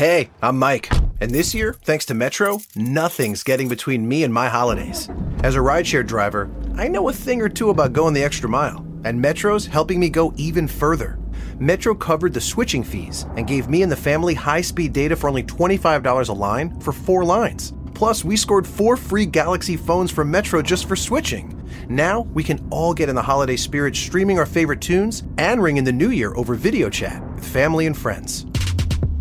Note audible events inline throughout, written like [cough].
Hey, I'm Mike. And this year, thanks to Metro, nothing's getting between me and my holidays. As a rideshare driver, I know a thing or two about going the extra mile, and Metro's helping me go even further. Metro covered the switching fees and gave me and the family high speed data for only $25 a line for four lines. Plus, we scored four free Galaxy phones from Metro just for switching. Now, we can all get in the holiday spirit streaming our favorite tunes and ring in the new year over video chat with family and friends.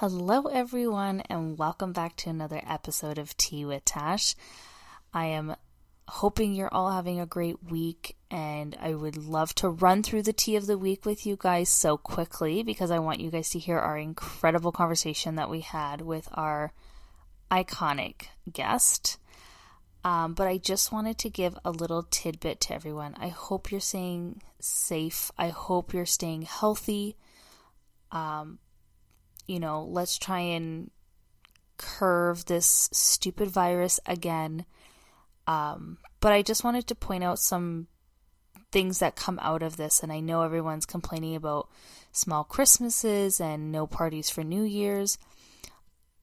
Hello, everyone, and welcome back to another episode of Tea with Tash. I am hoping you're all having a great week, and I would love to run through the tea of the week with you guys so quickly because I want you guys to hear our incredible conversation that we had with our iconic guest. Um, but I just wanted to give a little tidbit to everyone. I hope you're staying safe. I hope you're staying healthy. Um, you know, let's try and curve this stupid virus again. Um, but I just wanted to point out some things that come out of this. And I know everyone's complaining about small Christmases and no parties for New Year's.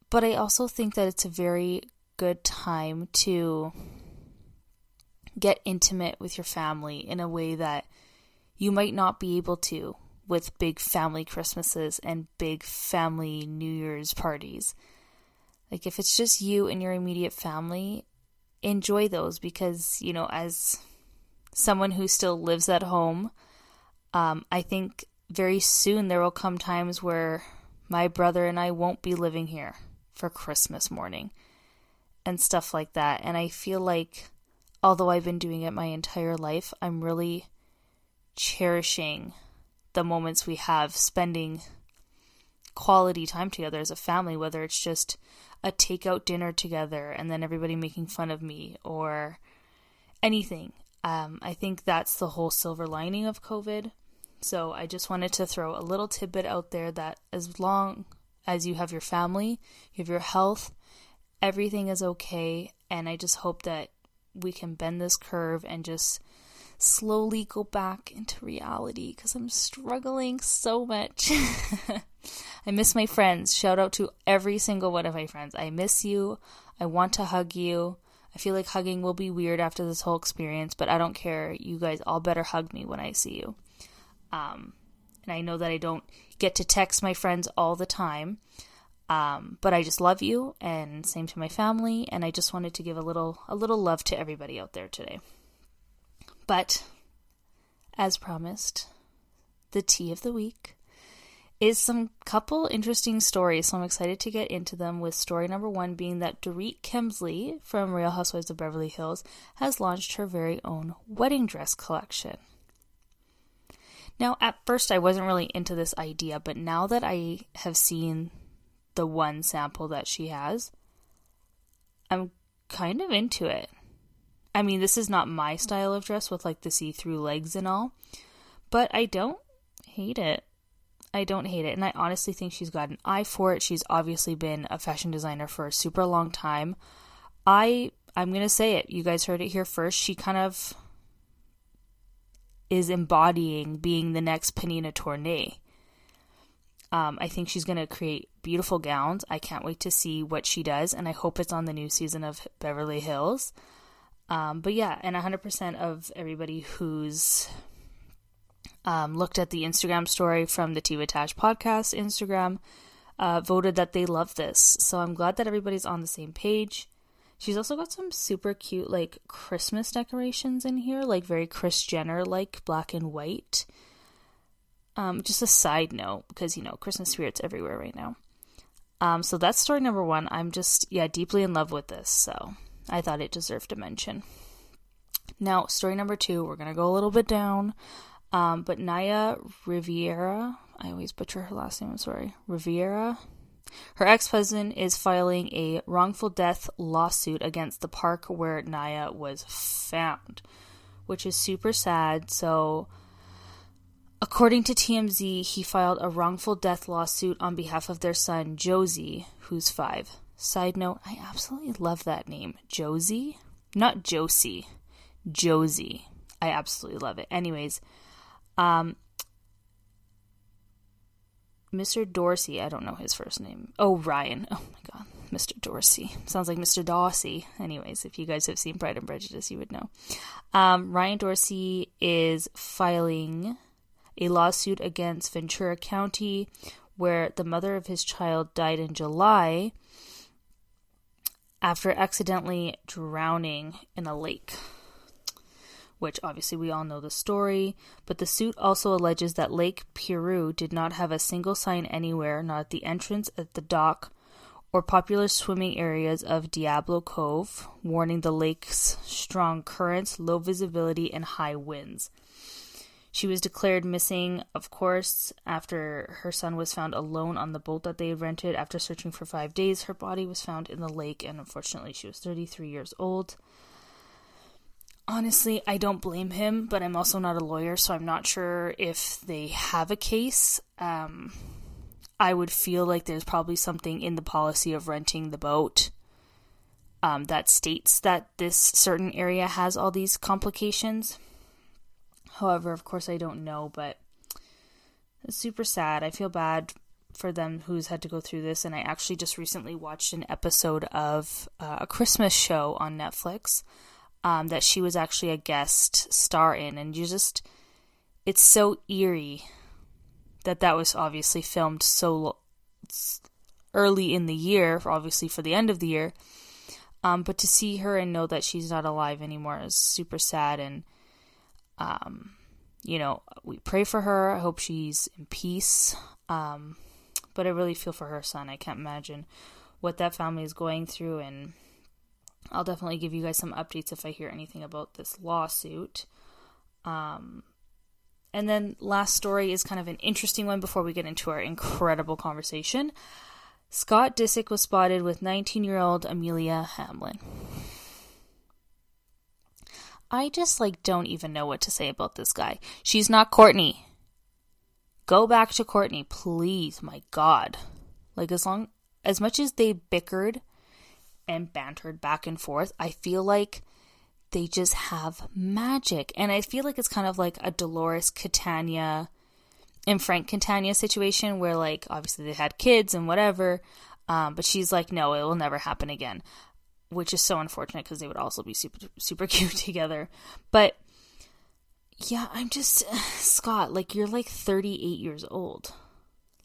But I also think that it's a very good time to get intimate with your family in a way that you might not be able to with big family Christmases and big family New Year's parties. Like, if it's just you and your immediate family, enjoy those because, you know, as someone who still lives at home, um, I think very soon there will come times where my brother and I won't be living here for Christmas morning and stuff like that. And I feel like, although I've been doing it my entire life, I'm really cherishing the moments we have spending quality time together as a family, whether it's just a takeout dinner together and then everybody making fun of me or anything. Um, I think that's the whole silver lining of COVID. So I just wanted to throw a little tidbit out there that as long as you have your family, you have your health, everything is okay. And I just hope that we can bend this curve and just slowly go back into reality because I'm struggling so much. [laughs] I miss my friends. Shout out to every single one of my friends. I miss you. I want to hug you. I feel like hugging will be weird after this whole experience, but I don't care. You guys all better hug me when I see you. Um, and I know that I don't get to text my friends all the time. Um, but I just love you and same to my family and I just wanted to give a little a little love to everybody out there today. But, as promised, the tea of the week is some couple interesting stories. So I'm excited to get into them. With story number one being that Dorit Kemsley from Real Housewives of Beverly Hills has launched her very own wedding dress collection. Now, at first, I wasn't really into this idea, but now that I have seen the one sample that she has, I'm kind of into it. I mean, this is not my style of dress with like the see through legs and all, but I don't hate it. I don't hate it. And I honestly think she's got an eye for it. She's obviously been a fashion designer for a super long time. I I'm going to say it. You guys heard it here first. She kind of is embodying being the next Pnina Tornai. Um, I think she's going to create beautiful gowns. I can't wait to see what she does, and I hope it's on the new season of Beverly Hills. Um, but yeah, and 100% of everybody who's um, looked at the Instagram story from the with Tash podcast Instagram uh, voted that they love this. So I'm glad that everybody's on the same page. She's also got some super cute, like, Christmas decorations in here, like very Kris Jenner, like black and white. Um, just a side note, because, you know, Christmas spirits everywhere right now. Um, so that's story number one. I'm just, yeah, deeply in love with this. So I thought it deserved a mention. Now, story number two, we're going to go a little bit down. Um, but Naya Riviera, I always butcher her last name, I'm sorry. Riviera. Her ex husband is filing a wrongful death lawsuit against the park where Naya was found, which is super sad. So, according to TMZ, he filed a wrongful death lawsuit on behalf of their son, Josey, who's five. Side note, I absolutely love that name. Josie? Not Josie. Josie. I absolutely love it. Anyways, um, Mr. Dorsey, I don't know his first name. Oh, Ryan. Oh my god, Mr. Dorsey. Sounds like Mr. Darcy. Anyways, if you guys have seen Pride and Prejudice, you would know. Um, Ryan Dorsey is filing a lawsuit against Ventura County where the mother of his child died in July after accidentally drowning in a lake which obviously we all know the story, but the suit also alleges that Lake Piru did not have a single sign anywhere, not at the entrance, at the dock, or popular swimming areas of Diablo Cove, warning the lake's strong currents, low visibility, and high winds. She was declared missing, of course, after her son was found alone on the boat that they rented. After searching for five days, her body was found in the lake, and unfortunately, she was 33 years old honestly, I don't blame him, but I'm also not a lawyer, so I'm not sure if they have a case. Um, I would feel like there's probably something in the policy of renting the boat um, that states that this certain area has all these complications. However, of course, I don't know, but it's super sad. I feel bad for them who's had to go through this, and I actually just recently watched an episode of uh, a Christmas show on Netflix um, that she was actually a guest star in, and you just it's so eerie that that was obviously filmed so early in the year, obviously for the end of the year. Um, but to see her and know that she's not alive anymore is super sad, and um, you know we pray for her. I hope she's in peace. Um, but I really feel for her son. I can't imagine what that family is going through, and I'll definitely give you guys some updates if I hear anything about this lawsuit. Um, and then last story is kind of an interesting one before we get into our incredible conversation. Scott Disick was spotted with 19-year-old Amelia Hamlin. I just like don't even know what to say about this guy. She's not Courtney. Go back to Courtney, please. My God. Like as long as much as they bickered and bantered back and forth, I feel like they just have magic. And I feel like it's kind of like a Dolores Catania and Frank Catania situation where, like, obviously they had kids and whatever, um, but she's like, no, it will never happen again, which is so unfortunate because they would also be super, super [laughs] cute together. But yeah, I'm just, [sighs] Scott, like, you're like 38 years old.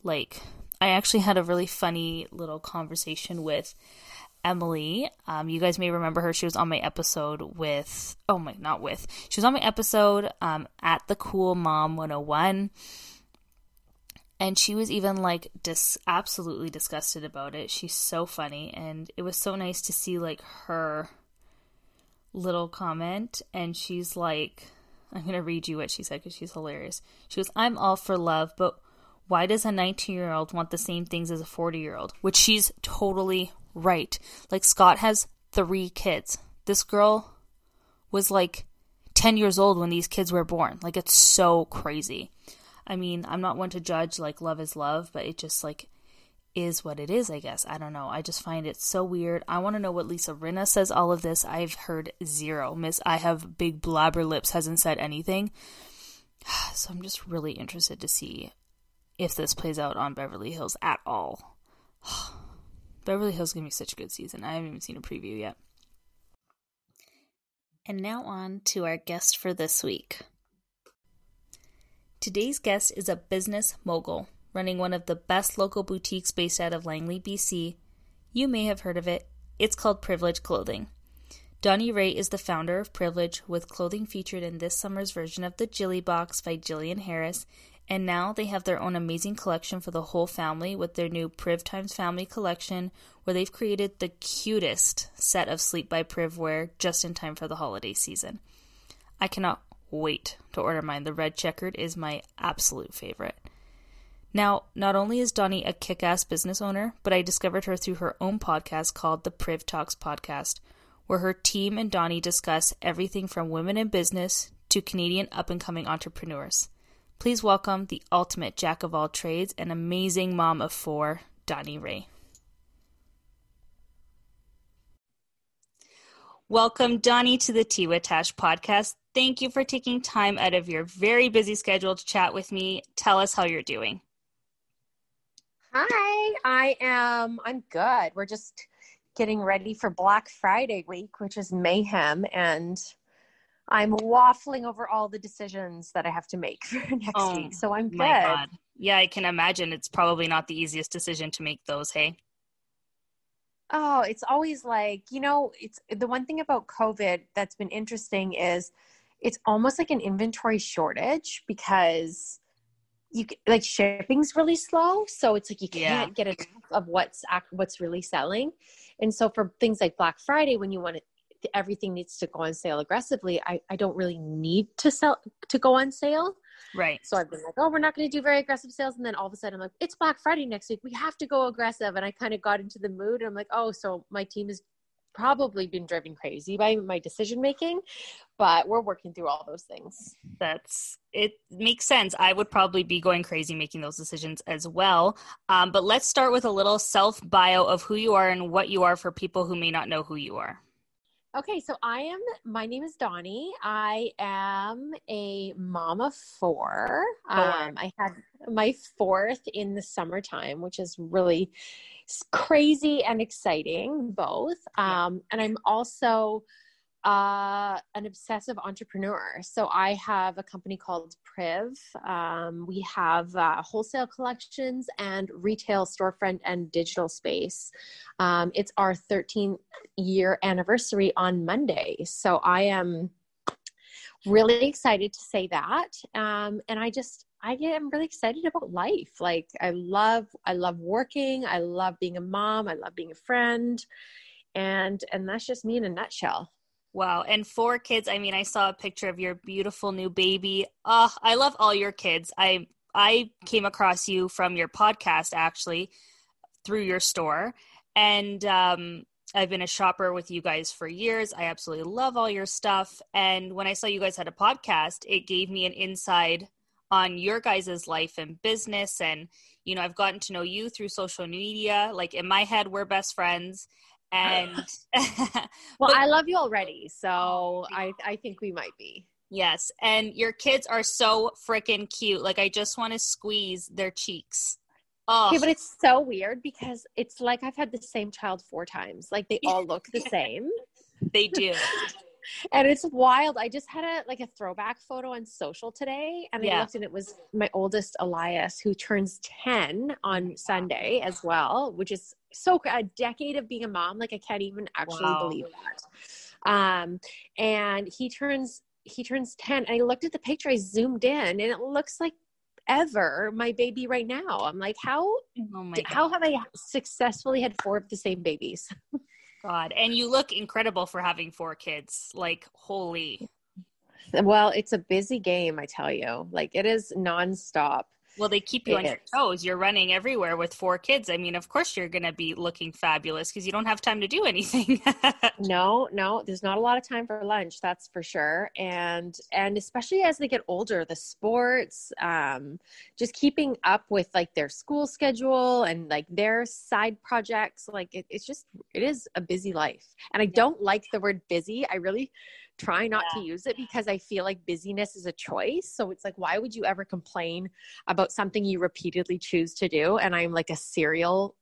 Like, I actually had a really funny little conversation with Emily. Um, you guys may remember her. She was on my episode with, oh my, not with. She was on my episode um, at the Cool Mom 101. And she was even like dis- absolutely disgusted about it. She's so funny. And it was so nice to see like her little comment. And she's like, I'm going to read you what she said because she's hilarious. She goes, I'm all for love, but why does a 19 year old want the same things as a 40 year old? Which she's totally right. Like Scott has three kids. This girl was like 10 years old when these kids were born. Like it's so crazy. I mean, I'm not one to judge like love is love, but it just like is what it is, I guess. I don't know. I just find it so weird. I want to know what Lisa Rinna says all of this. I've heard zero. Miss I have big blabber lips hasn't said anything. [sighs] So I'm just really interested to see if this plays out on Beverly Hills at all. [sighs] Beverly Hills going to be such a good season. I haven't even seen a preview yet. And now on to our guest for this week. Today's guest is a business mogul running one of the best local boutiques based out of Langley, BC. You may have heard of it. It's called Privilege Clothing. Donni Rae is the founder of Privilege, with clothing featured in this summer's version of the Jilly Box by Jillian Harris and now they have their own amazing collection for the whole family with their new Priv Times Family collection, where they've created the cutest set of Sleep by Priv wear just in time for the holiday season. I cannot wait to order mine. The red checkered is my absolute favorite. Now, not only is Donni a kick ass business owner, but I discovered her through her own podcast called the Priv Talks Podcast, where her team and Donnie discuss everything from women in business to Canadian up and coming entrepreneurs. Please welcome the ultimate jack of all trades and amazing mom of four, Donni Rae. Welcome, Donni, to the Tea with Tash podcast. Thank you for taking time out of your very busy schedule to chat with me. Tell us how you're doing. Hi, I am. I'm good. We're just getting ready for Black Friday week, which is mayhem, and I'm waffling over all the decisions that I have to make [laughs] for next oh, week. So I'm good. Yeah, I can imagine it's probably not the easiest decision to make those. Hey. Oh, it's always like you know, it's the one thing about COVID that's been interesting is it's almost like an inventory shortage because you like shipping's really slow so it's like you can't yeah. get enough of what's what's really selling and so for things like black friday when you want it everything needs to go on sale aggressively I, I don't really need to sell to go on sale right. So i've been like oh we're not going to do very aggressive sales. And then all of a sudden i'm like it's black friday next week. We have to go aggressive. And i kind of got into the mood and i'm like oh so my team is probably been driven crazy by my decision making but we're working through all those things. That's it makes sense. I would probably be going crazy making those decisions as well. Um, but let's start with a little self bio of who you are and what you are for people who may not know who you are Okay, so I am, my name is Donni. I am a mom of four. Um, I had my fourth in the summertime, which is really crazy and exciting, both. Um, and I'm also uh, an obsessive entrepreneur. So I have a company called Priv. Um, we have uh, wholesale collections and retail storefront and digital space. Um, it's our 13th year anniversary on Monday. So I am really excited to say that. Um, and I just, I am really excited about life. Like I love, I love working. I love being a mom. I love being a friend. And, and that's just me in a nutshell. Wow. And four kids. I mean, I saw a picture of your beautiful new baby. Oh, I love all your kids. I I came across you from your podcast actually through your store. And um I've been a shopper with you guys for years. I absolutely love all your stuff. And when I saw you guys had a podcast, it gave me an inside on your guys' life and business. And, you know, I've gotten to know you through social media. Like in my head, we're best friends and [laughs] well [laughs] i love you already so oh, i i think we might be. Yes and your kids are so freaking cute like i just want to squeeze their cheeks. Oh okay, but it's so weird because it's like i've had the same child four times like they [laughs] all look the same. They do and it's wild. I just had a like a throwback photo on social today, and yeah. I looked and it was my oldest Elias, who turns ten on Sunday as well, which is so a decade of being a mom. Like I can't even actually wow. believe that. Um, and he turns he turns ten, and I looked at the picture. I zoomed in, and it looks like ever my baby right now. I'm like, how oh how have I successfully had four of the same babies? [laughs] God. And you look incredible for having four kids. Like, holy. Well, it's a busy game, I tell you. Like, it is nonstop. Well, they keep you it on your toes. You're running everywhere with four kids. I mean, of course you're going to be looking fabulous because you don't have time to do anything. [laughs] no, no, there's not a lot of time for lunch, that's for sure. And and especially as they get older, the sports, um, just keeping up with like their school schedule and like their side projects, like it, it's just it is a busy life. And I don't like the word busy. I really try not yeah. to use it because I feel like busyness is a choice. So it's like, why would you ever complain about something you repeatedly choose to do? And I'm like a serial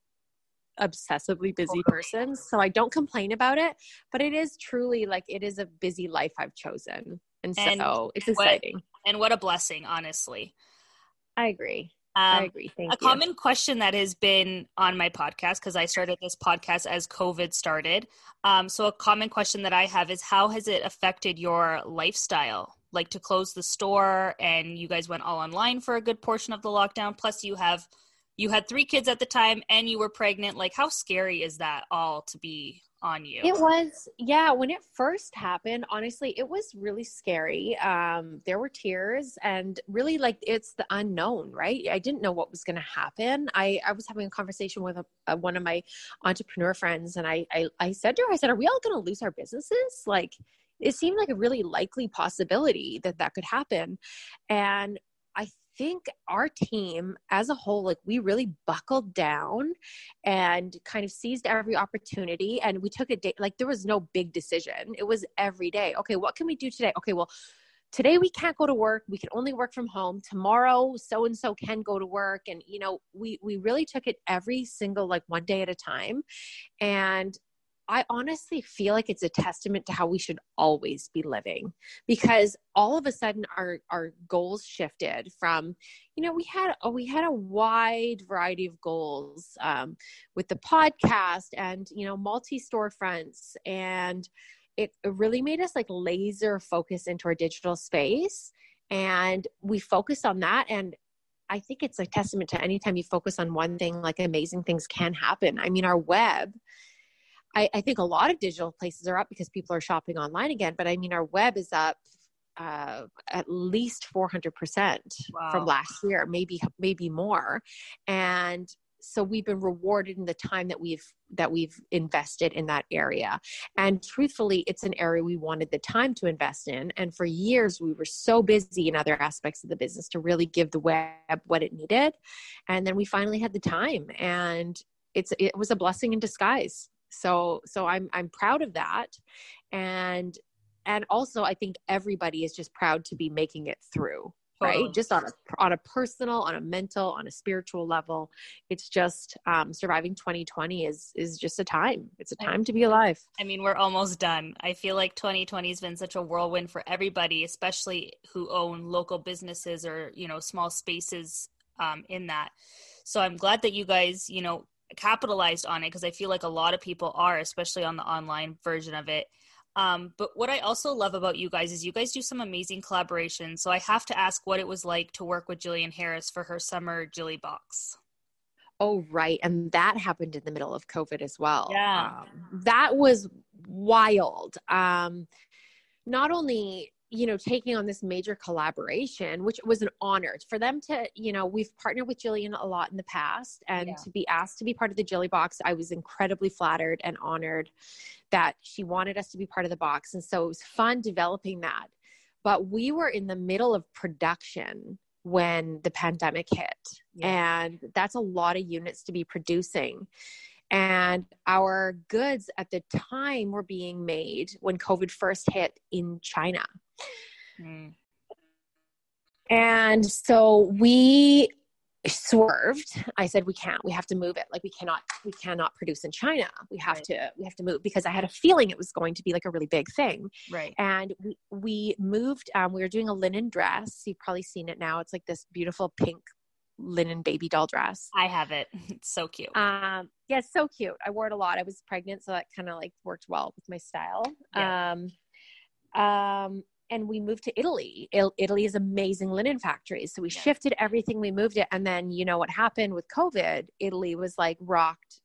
obsessively busy person. So I don't complain about it, but it is truly like it is a busy life I've chosen. And so and it's exciting. What, and what a blessing, honestly. I agree. Um, I agree. Thank a you. common question that has been on my podcast because I started this podcast as COVID started. Um, so a common question that I have is how has it affected your lifestyle? Like to close the store and you guys went all online for a good portion of the lockdown. Plus you have you had three kids at the time and you were pregnant. Like how scary is that all to be on you. It was, yeah. When it first happened, honestly, it was really scary. Um, there were tears, and really, like, it's the unknown, right? I didn't know what was going to happen. I, I was having a conversation with a, a, one of my entrepreneur friends, and I, I, I said to her, I said, "Are we all going to lose our businesses?" Like, it seemed like a really likely possibility that that could happen, and think our team as a whole, like we really buckled down and kind of seized every opportunity. And we took a day, like there was no big decision. It was every day. Okay, what can we do today? Okay, well, today we can't go to work we can only work from home tomorrow so and so can go to work and you know we we really took it every single like one day at a time and I honestly feel like it's a testament to how we should always be living because all of a sudden our our goals shifted from you know we had a, we had a wide variety of goals um, with the podcast and you know multi storefronts and it, it really made us like laser focus into our digital space and we focused on that and I think it's a testament to anytime you focus on one thing, like amazing things can happen. I mean, our web I, I, think a lot of digital places are up because people are shopping online again. But I mean, our web is up uh, at least 400% wow. from last year, maybe maybe more. And so we've been rewarded in the time that we've that we've invested in that area and truthfully it's an area we wanted the time to invest in and for years we were so busy in other aspects of the business to really give the web what it needed and then we finally had the time and it's it was a blessing in disguise so so i'm i'm proud of that. And and also i think everybody is just proud to be making it through right? Just on a on a personal on a mental on a spiritual level. It's just um, surviving 2020 is is just a time. It's a time to be alive. I mean we're almost done. I feel like 2020 has been such a whirlwind for everybody especially who own local businesses or you know small spaces um, in that. So i'm glad that you guys you know capitalized on it because I feel like a lot of people are, especially on the online version of it. Um, but what I also love about you guys is you guys do some amazing collaborations. So I have to ask what it was like to work with Jillian Harris for her summer Jilly box. Oh, right. And that happened in the middle of COVID as well. Yeah. Um, that was wild. Um, not only you know taking on this major collaboration which was an honor for them to you know we've partnered with jillian a lot in the past and yeah. to be asked to be part of the jilly box i was incredibly flattered and honored that she wanted us to be part of the box and so it was fun developing that but we were in the middle of production when the pandemic hit yeah. and that's a lot of units to be producing and our goods at the time were being made when COVID first hit in China. Mm. And so we swerved i said we can't we have to move it like we cannot we cannot produce in china we have right. to we have to move because i had a feeling it was going to be like a really big thing right and we we moved um, we were doing a linen dress you've probably seen it now it's like this beautiful pink linen baby doll dress. I have it. [laughs] It's so cute. Um, yeah, it's so cute. I wore it a lot. I was pregnant, so that kind of like worked well with my style. Yeah. Um, um, and we moved to Italy. Il- Italy is amazing linen factories. So we yeah. shifted everything, we moved it. And then, you know, what happened with COVID, Italy was like rocked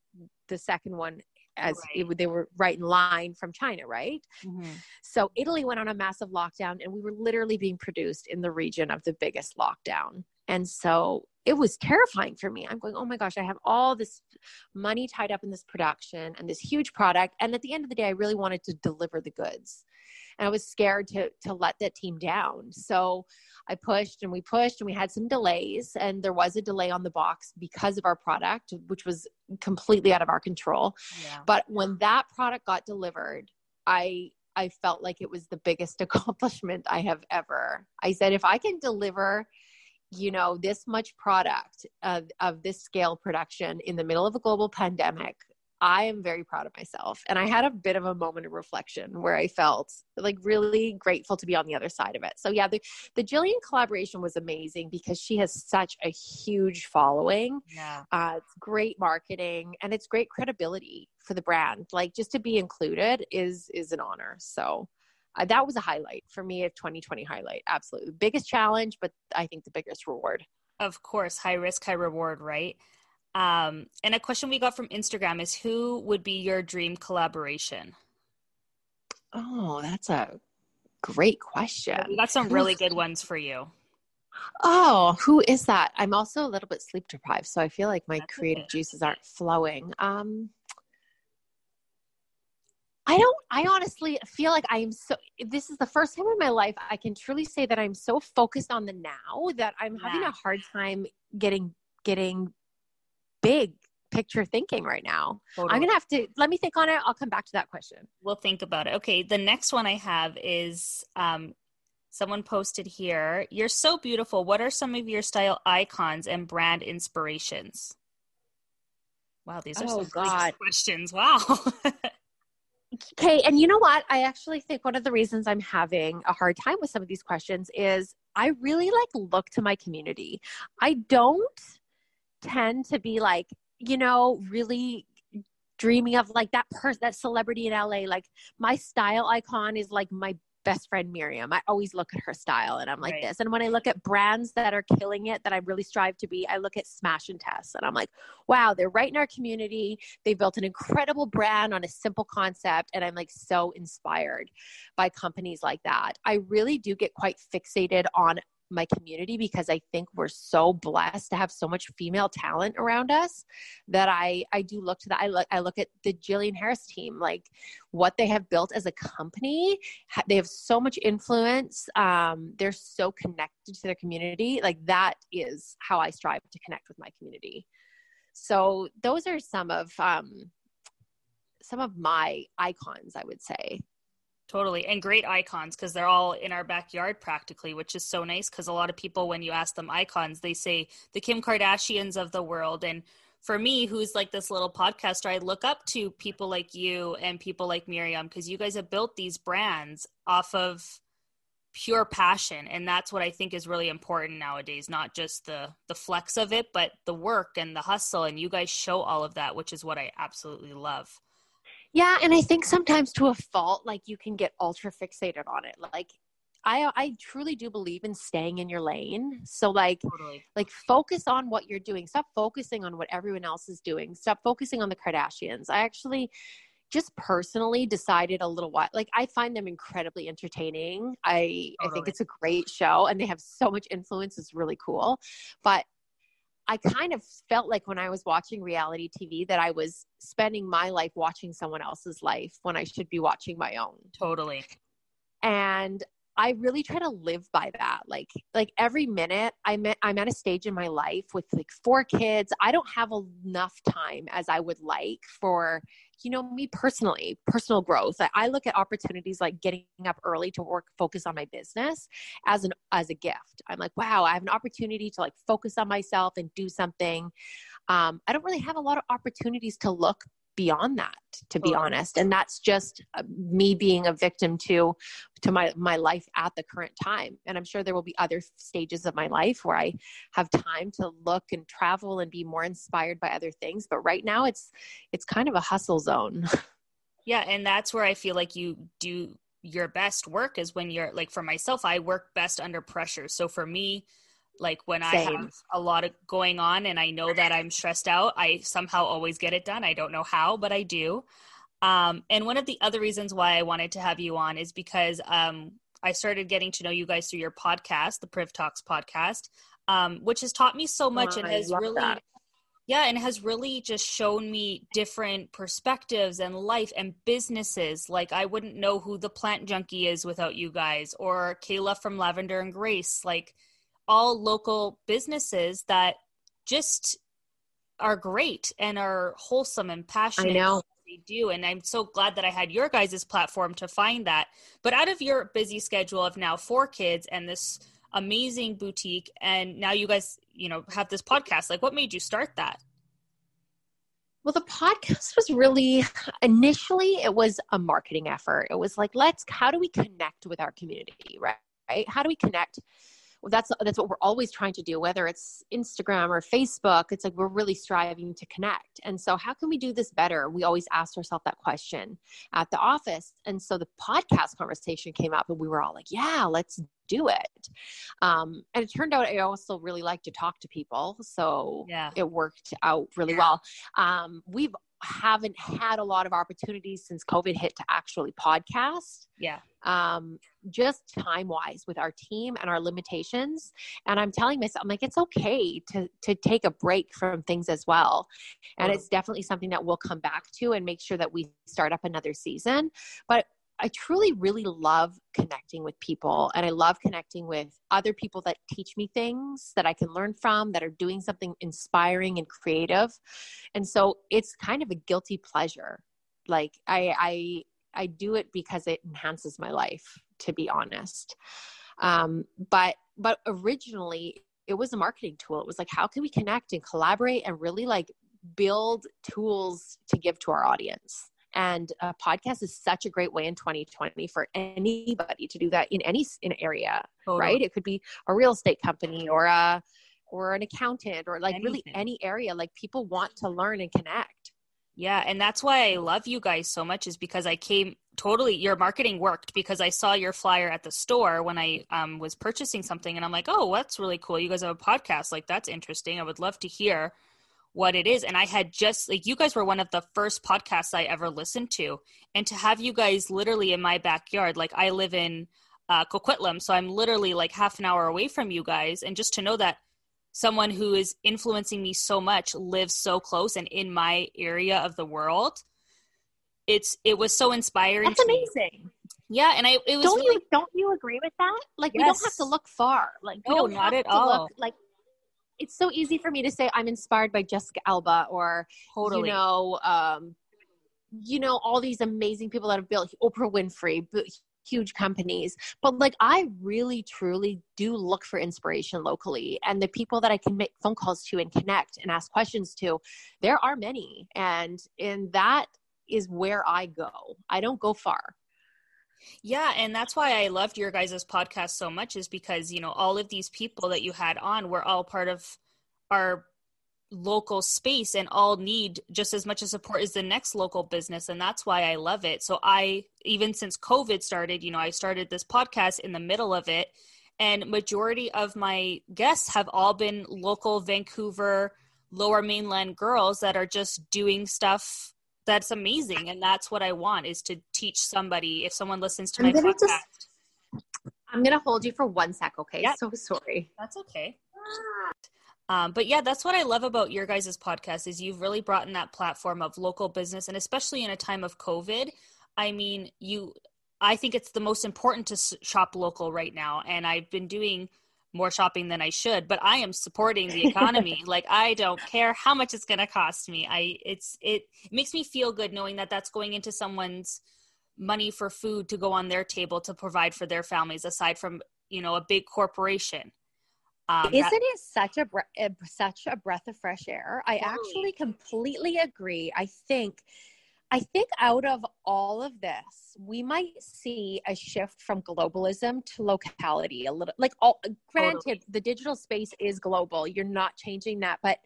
the second one as right. it, they were right in line from China, right? Mm-hmm. So Italy went on a massive lockdown and we were literally being produced in the region of the biggest lockdown. And so it was terrifying for me. I'm going, oh my gosh, I have all this money tied up in this production and this huge product. And at the end of the day, I really wanted to deliver the goods. And I was scared to to let that team down. So I pushed and we pushed and we had some delays. And there was a delay on the box because of our product, which was completely out of our control. Yeah. But when that product got delivered, I I felt like it was the biggest [laughs] accomplishment I have ever. I said, if I can deliver you know this much product of, of this scale production in the middle of a global pandemic i am very proud of myself and i had a bit of a moment of reflection where i felt like really grateful to be on the other side of it so yeah the, the jillian collaboration was amazing because she has such a huge following yeah uh, it's great marketing and it's great credibility for the brand like just to be included is is an honor so uh, that was a highlight for me, a 2020 highlight. Absolutely. The biggest challenge, but I think the biggest reward. Of course, high risk, high reward, right? Um, and a question we got from Instagram is who would be your dream collaboration? Oh, that's a great question. We got some really good ones for you. Oh, who is that? I'm also a little bit sleep deprived, so I feel like my That's creative okay. juices aren't flowing. Um, I don't, I honestly feel like I am so, this is the first time in my life I can truly say that I'm so focused on the now that I'm yeah. having a hard time getting, getting big picture thinking right now. Totally. I'm going to have to, let me think on it. I'll come back to that question. We'll think about it. Okay. The next one I have is, um, someone posted here, you're so beautiful. What are some of your style icons and brand inspirations? Wow, these are oh, some God. questions. Wow. [laughs] Okay, and you know what? I actually think one of the reasons I'm having a hard time with some of these questions is I really like look to my community. I don't tend to be like, you know, really dreaming of like that person that celebrity in LA like my style icon is like my best friend Miriam. I always look at her style and I'm like right. this. And when I look at brands that are killing it, that I really strive to be, I look at Smash and Tess and I'm like, wow, they're right in our community. They built an incredible brand on a simple concept. And I'm like so inspired by companies like that. I really do get quite fixated on my community because I think we're so blessed to have so much female talent around us that I I do look to that. I look I look at the Jillian Harris team, like what they have built as a company. They have so much influence. Um, they're so connected to their community. Like that is how I strive to connect with my community. So those are some of um, some of my icons, I would say. Totally. And great icons because they're all in our backyard practically, which is so nice because a lot of people, when you ask them icons, they say the Kim Kardashians of the world. And for me, who's like this little podcaster, I look up to people like you and people like Miriam because you guys have built these brands off of pure passion and that's what i think is really important nowadays not just the the flex of it but the work and the hustle and you guys show all of that which is what i absolutely love yeah, and I think sometimes to a fault, like you can get ultra fixated on it. Like I I truly do believe in staying in your lane. So like totally. like focus on what you're doing. Stop focusing on what everyone else is doing. Stop focusing on the Kardashians. I actually just personally decided a little while like I find them incredibly entertaining. I totally. I think it's a great show and they have so much influence. It's really cool. But I kind of felt like when I was watching reality TV that I was spending my life watching someone else's life when I should be watching my own. Totally. And I really try to live by that. Like like every minute I'm at, I'm at a stage in my life with like four kids. I don't have enough time as I would like for you know me personally, personal growth. I, I look at opportunities like getting up early to work focus on my business as an as a gift. I'm like, wow, I have an opportunity to like focus on myself and do something. Um, I don't really have a lot of opportunities to look beyond that to be honest. And that's just uh, me being a victim to to my my life at the current time. And i'm sure there will be other stages of my life where i have time to look and travel and be more inspired by other things. But right now it's it's kind of a hustle zone. [laughs] Yeah and that's where i feel like you do your best work is when you're like for myself i work best under pressure. So for me like when Same. I have a lot of going on and I know that I'm stressed out, I somehow always get it done. I don't know how, but I do. Um, and one of the other reasons why I wanted to have you on is because um, I started getting to know you guys through your podcast, the Priv Talks podcast, um, which has taught me so much oh, and has really, that. yeah, and has really just shown me different perspectives and life and businesses. Like I wouldn't know who the plant junkie is without you guys, or Kayla from Lavender and Grace. Like all local businesses that just are great and are wholesome and passionate. I know. They do. And I'm so glad that I had your guys' platform to find that. But out of your busy schedule of now four kids and this amazing boutique, and now you guys, you know, have this podcast, like what made you start that? Well, the podcast was really initially it was a marketing effort. It was like, let's how do we connect with our community, right? Right? How do we connect that's that's what we're always trying to do whether it's instagram or facebook it's like we're really striving to connect. And so how can we do this better? We always asked ourselves that question at the office. And so the podcast conversation came up and we were all like yeah let's do it. Um, and it turned out i also really like to talk to people. So yeah. it worked out really yeah. well. Um, we've haven't had a lot of opportunities since COVID hit to actually podcast. Yeah. Um, just time wise with our team and our limitations. And I'm telling myself, I'm like, it's okay to to take a break from things as well. And it's definitely something that we'll come back to and make sure that we start up another season. But I truly really love connecting with people and I love connecting with other people that teach me things that I can learn from that are doing something inspiring and creative. And so it's kind of a guilty pleasure. Like I I I do it because it enhances my life to be honest. Um but but originally it was a marketing tool. It was like how can we connect and collaborate and really like build tools to give to our audience and a podcast is such a great way in 2020 for anybody to do that in any in area totally. right it could be a real estate company or a or an accountant or like Anything. really any area like people want to learn and connect. Yeah and that's why i love you guys so much is because i came totally your marketing worked because i saw your flyer at the store when i um, was purchasing something and i'm like oh that's really cool. You guys have a podcast. Like that's interesting. I would love to hear what it is. And I had just like you guys were one of the first podcasts I ever listened to. And to have you guys literally in my backyard, like I live in uh, Coquitlam, so I'm literally like half an hour away from you guys. And just to know that someone who is influencing me so much lives so close and in my area of the world, it's it was so inspiring. That's amazing. Yeah, and I it was don't really, you don't you agree with that? Like yes. we don't have to look far. Like no, don't not at all. Look, like it's so easy for me to say I'm inspired by Jessica Alba or totally. you know um, you know all these amazing people that have built Oprah Winfrey huge companies. But like I really truly do look for inspiration locally. And the people that I can make phone calls to and connect and ask questions to there are many. And and that is where I go. I don't go far yeah, and that's why I loved your guys' podcast so much is because, you know, all of these people that you had on were all part of our local space and all need just as much as support as the next local business and that's why I love it. So I even since COVID started, you know, I started this podcast in the middle of it and majority of my guests have all been local Vancouver lower mainland girls that are just doing stuff that's amazing and that's what i want is to teach somebody if someone listens to I'm my podcast just, i'm gonna hold you for one sec okay? Yep. so sorry. That's okay. Um, but yeah that's what i love about your guys' podcast is you've really brought in that platform of local business and especially in a time of covid i mean you i think it's the most important to shop local right now and i've been doing more shopping than I should, but I am supporting the economy. [laughs] like I don't care how much it's going to cost me. I it's it, makes me feel good knowing that that's going into someone's money for food to go on their table to provide for their families aside from, you know, a big corporation. Um, Isn't that, it such a, a, such a breath of fresh air? I actually completely agree. I think I think out of all of this, we might see a shift from globalism to locality a little. Like, all granted, totally. the digital space is global. You're not changing that, but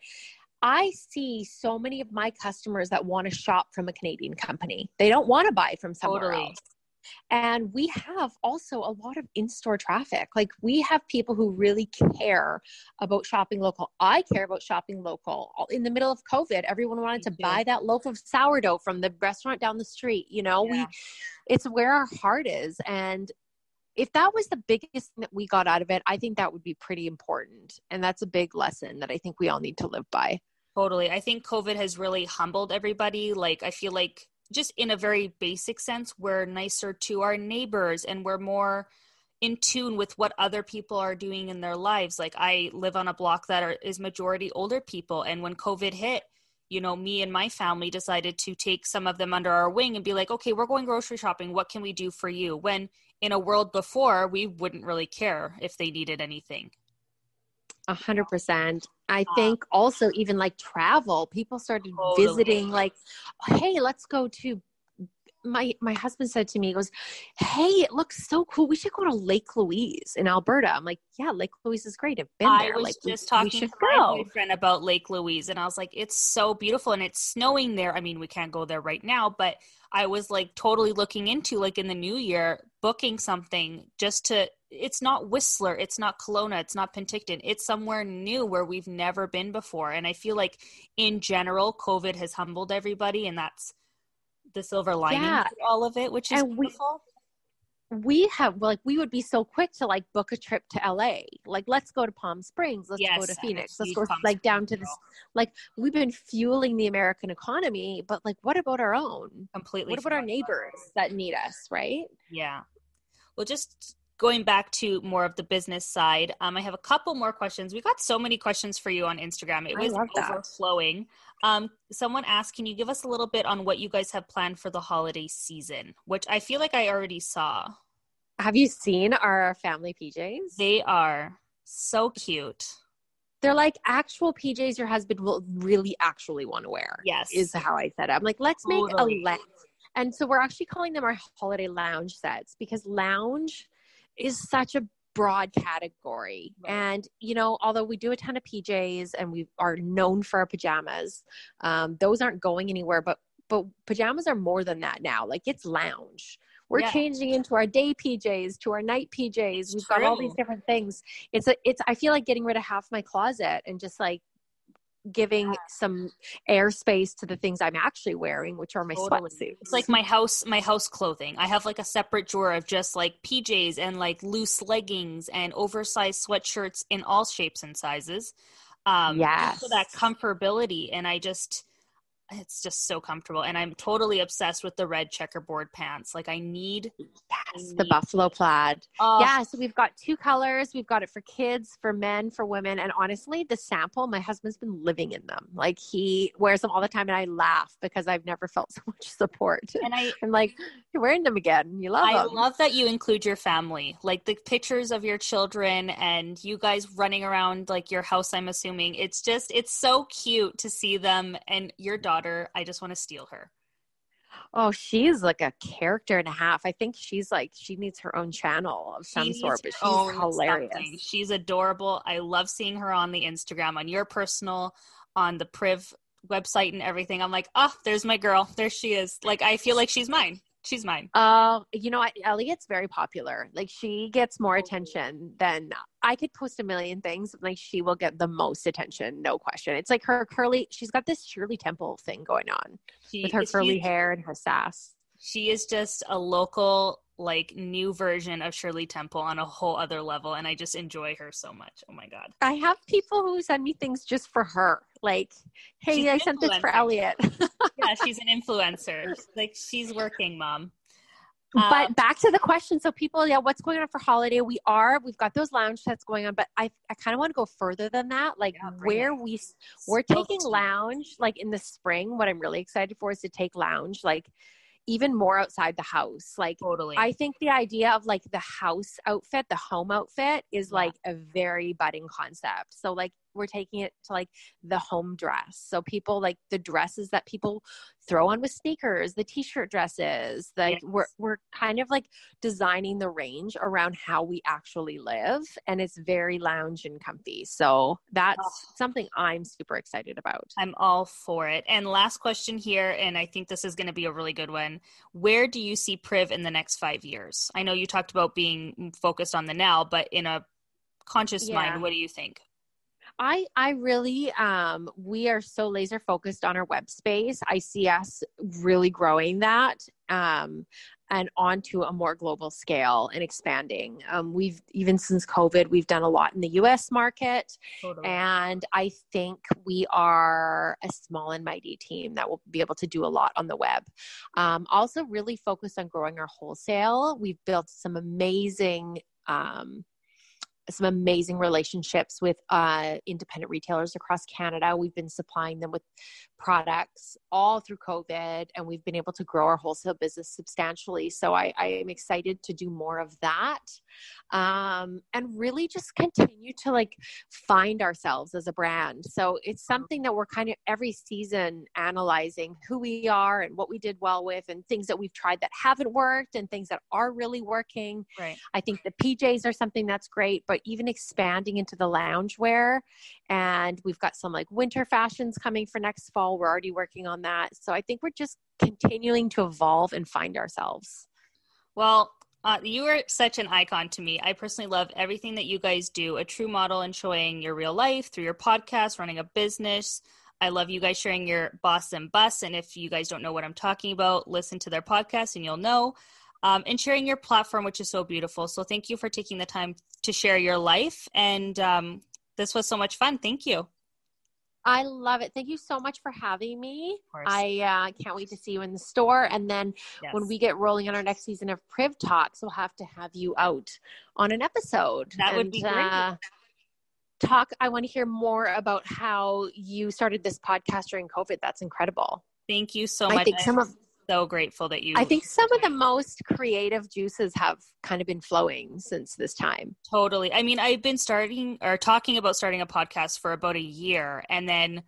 I see so many of my customers that want to shop from a Canadian company. They don't want to buy from somewhere totally. else. And we have also a lot of in store traffic. Like we have people who really care about shopping local. I care about shopping local. In the middle of COVID, everyone wanted to buy that loaf of sourdough from the restaurant down the street. You know, yeah. we, it's where our heart is. And if that was the biggest thing that we got out of it, I think that would be pretty important. And that's a big lesson that I think we all need to live by. Totally. I think COVID has really humbled everybody. Like, I feel like just in a very basic sense, we're nicer to our neighbors and we're more in tune with what other people are doing in their lives. Like I live on a block that are, is majority older people. And when COVID hit, you know, me and my family decided to take some of them under our wing and be like, okay, we're going grocery shopping. What can we do for you? When in a world before, we wouldn't really care if they needed anything. A hundred percent. I um, think also even like travel, people started totally. visiting like, hey, let's go to my my husband said to me, he goes, "Hey, it looks so cool. We should go to Lake Louise in Alberta." I'm like, "Yeah, Lake Louise is great. I've been I there." was like, just we, talking we to my boyfriend about Lake Louise, and I was like, "It's so beautiful, and it's snowing there. I mean, we can't go there right now, but I was like totally looking into like in the new year booking something just to. It's not Whistler, it's not Kelowna, it's not Penticton. It's somewhere new where we've never been before, and I feel like in general, COVID has humbled everybody, and that's the silver lining Yeah. to all of it, which is And we- beautiful. we have like we would be so quick to like book a trip to LA. Like let's go to Palm Springs, let's Yes, go to Phoenix, let's go Palm like down to this like we've been fueling the American economy, but like what about our own? completely. What about our neighbors that need us, right? Yeah. Well, just going back to more of the business side, um, I have a couple more questions. We got so many questions for you on Instagram. It was overflowing. Um, someone asked, can you give us a little bit on what you guys have planned for the holiday season? Which I feel like I already saw. Have you seen our family PJs? They are so cute. They're like actual PJs your husband will really actually want to wear. Yes. Is how I said it. I'm like, let's make Totally. a let. And so we're actually calling them our holiday lounge sets because lounge is such a broad category. Right. And, you know, although we do a ton of PJs and we are known for our pajamas, um, those aren't going anywhere. But but pajamas are more than that now. Like it's lounge. We're Yeah. changing into our day PJs, to our night PJs. We've got all these different things. It's a it's I feel like getting rid of half my closet and just like giving some airspace to the things I'm actually wearing, which are my Totally. sweatsuits. It's like my house, my house clothing. I have like a separate drawer of just like PJs and like loose leggings and oversized sweatshirts in all shapes and sizes. Um, just for that comfortability, and I just, it's just so comfortable. And I'm totally obsessed with the red checkerboard pants. Like I need, yes, the buffalo plaid. oh, yeah, so we've got two colors. We've got it for kids, for men, for women. And honestly, the sample, my husband's been living in them. Like he wears them all the time and I laugh because I've never felt [laughs] so much support. And I, I'm like, you're wearing them again. You love I them. love that you include your family, like the pictures of your children and you guys running around like your house. I'm assuming it's just it's so cute to see them and your daughter. I just want to steal her. Oh, she's like a character and a half. I think she's like she needs her own channel of some sort, but she's hilarious. something. She's adorable. I love seeing her on the Instagram, on your personal, on the Priv website and everything. I'm like, oh, there's my girl. There she is. Like I feel like she's mine. She's mine. Uh, you know, what? Elliot's very popular. Like she gets more attention than I could post a million things. Like she will get the most attention, no question. It's like her curly. She's got this Shirley Temple thing going on She, with her curly hair and her sass. She is just a local, like new version of Shirley Temple on a whole other level, and I just enjoy her so much. Oh my god. I have people who send me things just for her. Like, hey, She's I sent this for. Elliot. [laughs] Yeah, she's an influencer. Like she's working, mom. but Um, back to the question. So people, yeah, what's going on for holiday? We are, we've got those lounge sets going on, but I, I kind of want to go further than that. Like Yeah, where it. we, we're So taking lounge like in the spring. What I'm really excited for is to take lounge like even more outside the house. Like Totally. I think the idea of like the house outfit, the home outfit is Yeah. like a very budding concept. So like we're taking it to like the home dress. So people like the dresses that people throw on with sneakers, the t-shirt dresses, like Yes. we're we're kind of like designing the range around how we actually live and it's very lounge and comfy. So that's Oh. something I'm super excited about. I'm all for it. And last question here, and I think this is going to be a really good one. Where do you see Priv in the next five years? I know you talked about being focused on the now, but in a conscious Yeah. mind, what do you think? I I really um we are so laser focused on our web space. I see us really growing that um and onto a more global scale and expanding. Um we've even since COVID we've done a lot in the US market Totally. and I think we are a small and mighty team that will be able to do a lot on the web. Um, also, really focused on growing our wholesale. We've built some amazing um, some amazing relationships with uh, independent retailers across Canada. We've been supplying them with products all through COVID, and we've been able to grow our wholesale business substantially. So I, I am excited to do more of that, um, and really just continue to like find ourselves as a brand. So it's something that we're kind of every season analyzing who we are and what we did well with, and things that we've tried that haven't worked, and things that are really working. Right. I think the PJs are something that's great, but even expanding into the loungewear, and we've got some like winter fashions coming for next fall we're already working on that. So I think we're just continuing to evolve and find ourselves. Well, uh, you are such an icon to me. I personally love everything that you guys do, a true model in showing your real life through your podcast, running a business. I love you guys sharing your boss and bus. And if you guys don't know what I'm talking about, listen to their podcast and you'll know. Um, and sharing your platform, which is so beautiful. So thank you for taking the time to share your life. And um, this was so much fun. Thank you. I love it. Thank you so much for having me. I uh, can't wait to see you in the store. And then yes. when we get rolling on our next season of Priv Talks, we'll have to have you out on an episode. That and, would be great. Uh, talk. I want to hear more about how you started this podcast during COVID. That's incredible. Thank you so much. I think some of so grateful that you. I think some of the [laughs] most creative juices have kind of been flowing since this time. Totally. I mean, I've been starting or talking about starting a podcast for about a year, and then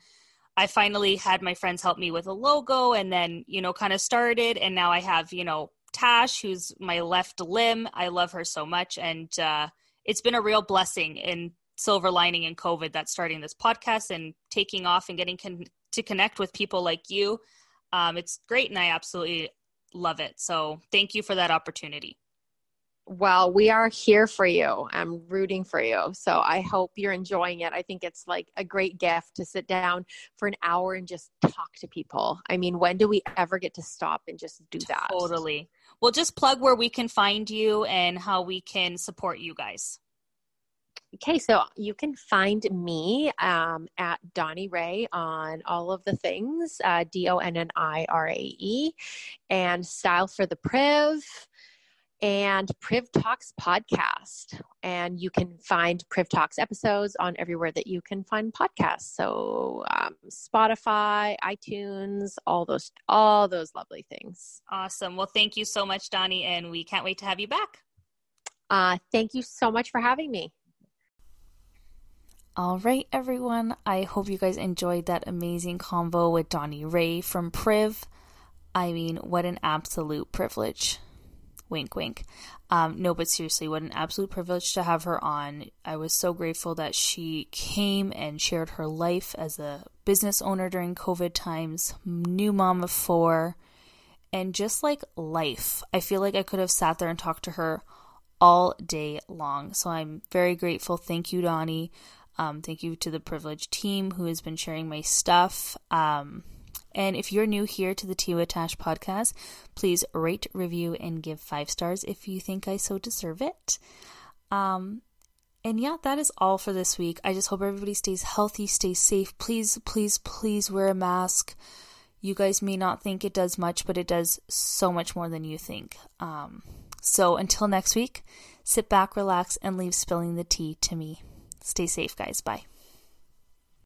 I finally had my friends help me with a logo, and then you know, kind of started, and now I have you know Tash, who's my left limb. I love her so much, and uh, it's been a real blessing in silver lining in COVID that starting this podcast and taking off and getting con- to connect with people like you um, it's great and I absolutely love it. So thank you for that opportunity. Well, we are here for you. I'm rooting for you. So I hope you're enjoying it. I think it's like a great gift to sit down for an hour and just talk to people. I mean, when do we ever get to stop and just do that? Totally. Well, just plug where we can find you and how we can support you guys. Okay, so you can find me um, at Donni Rae on all of the things, uh, D O N N I R A E, and Style for the Priv, and Priv Talks podcast. And you can find Priv Talks episodes on everywhere that you can find podcasts. So um, Spotify, iTunes, all those, all those lovely things. Awesome. Well, thank you so much, Donni, and we can't wait to have you back. Uh, thank you so much for having me. All right, everyone. I hope you guys enjoyed that amazing convo with Donni Rae from Priv. I mean, what an absolute privilege. Wink, wink. Um, no, but seriously, what an absolute privilege to have her on. I was so grateful that she came and shared her life as a business owner during COVID times, new mom of four, and just like life. I feel like I could have sat there and talked to her all day long. So I'm very grateful. Thank you, Donni. Um, thank you to the privileged team who has been sharing my stuff. Um, and if you're new here to the with Tash podcast, please rate, review, and give five stars if you think I so deserve it. Um, and yeah, that is all for this week. I just hope everybody stays healthy, stays safe. Please, please, please wear a mask. You guys may not think it does much, but it does so much more than you think. Um, so until next week, sit back, relax, and leave spilling the tea to me. Stay safe, guys. Bye.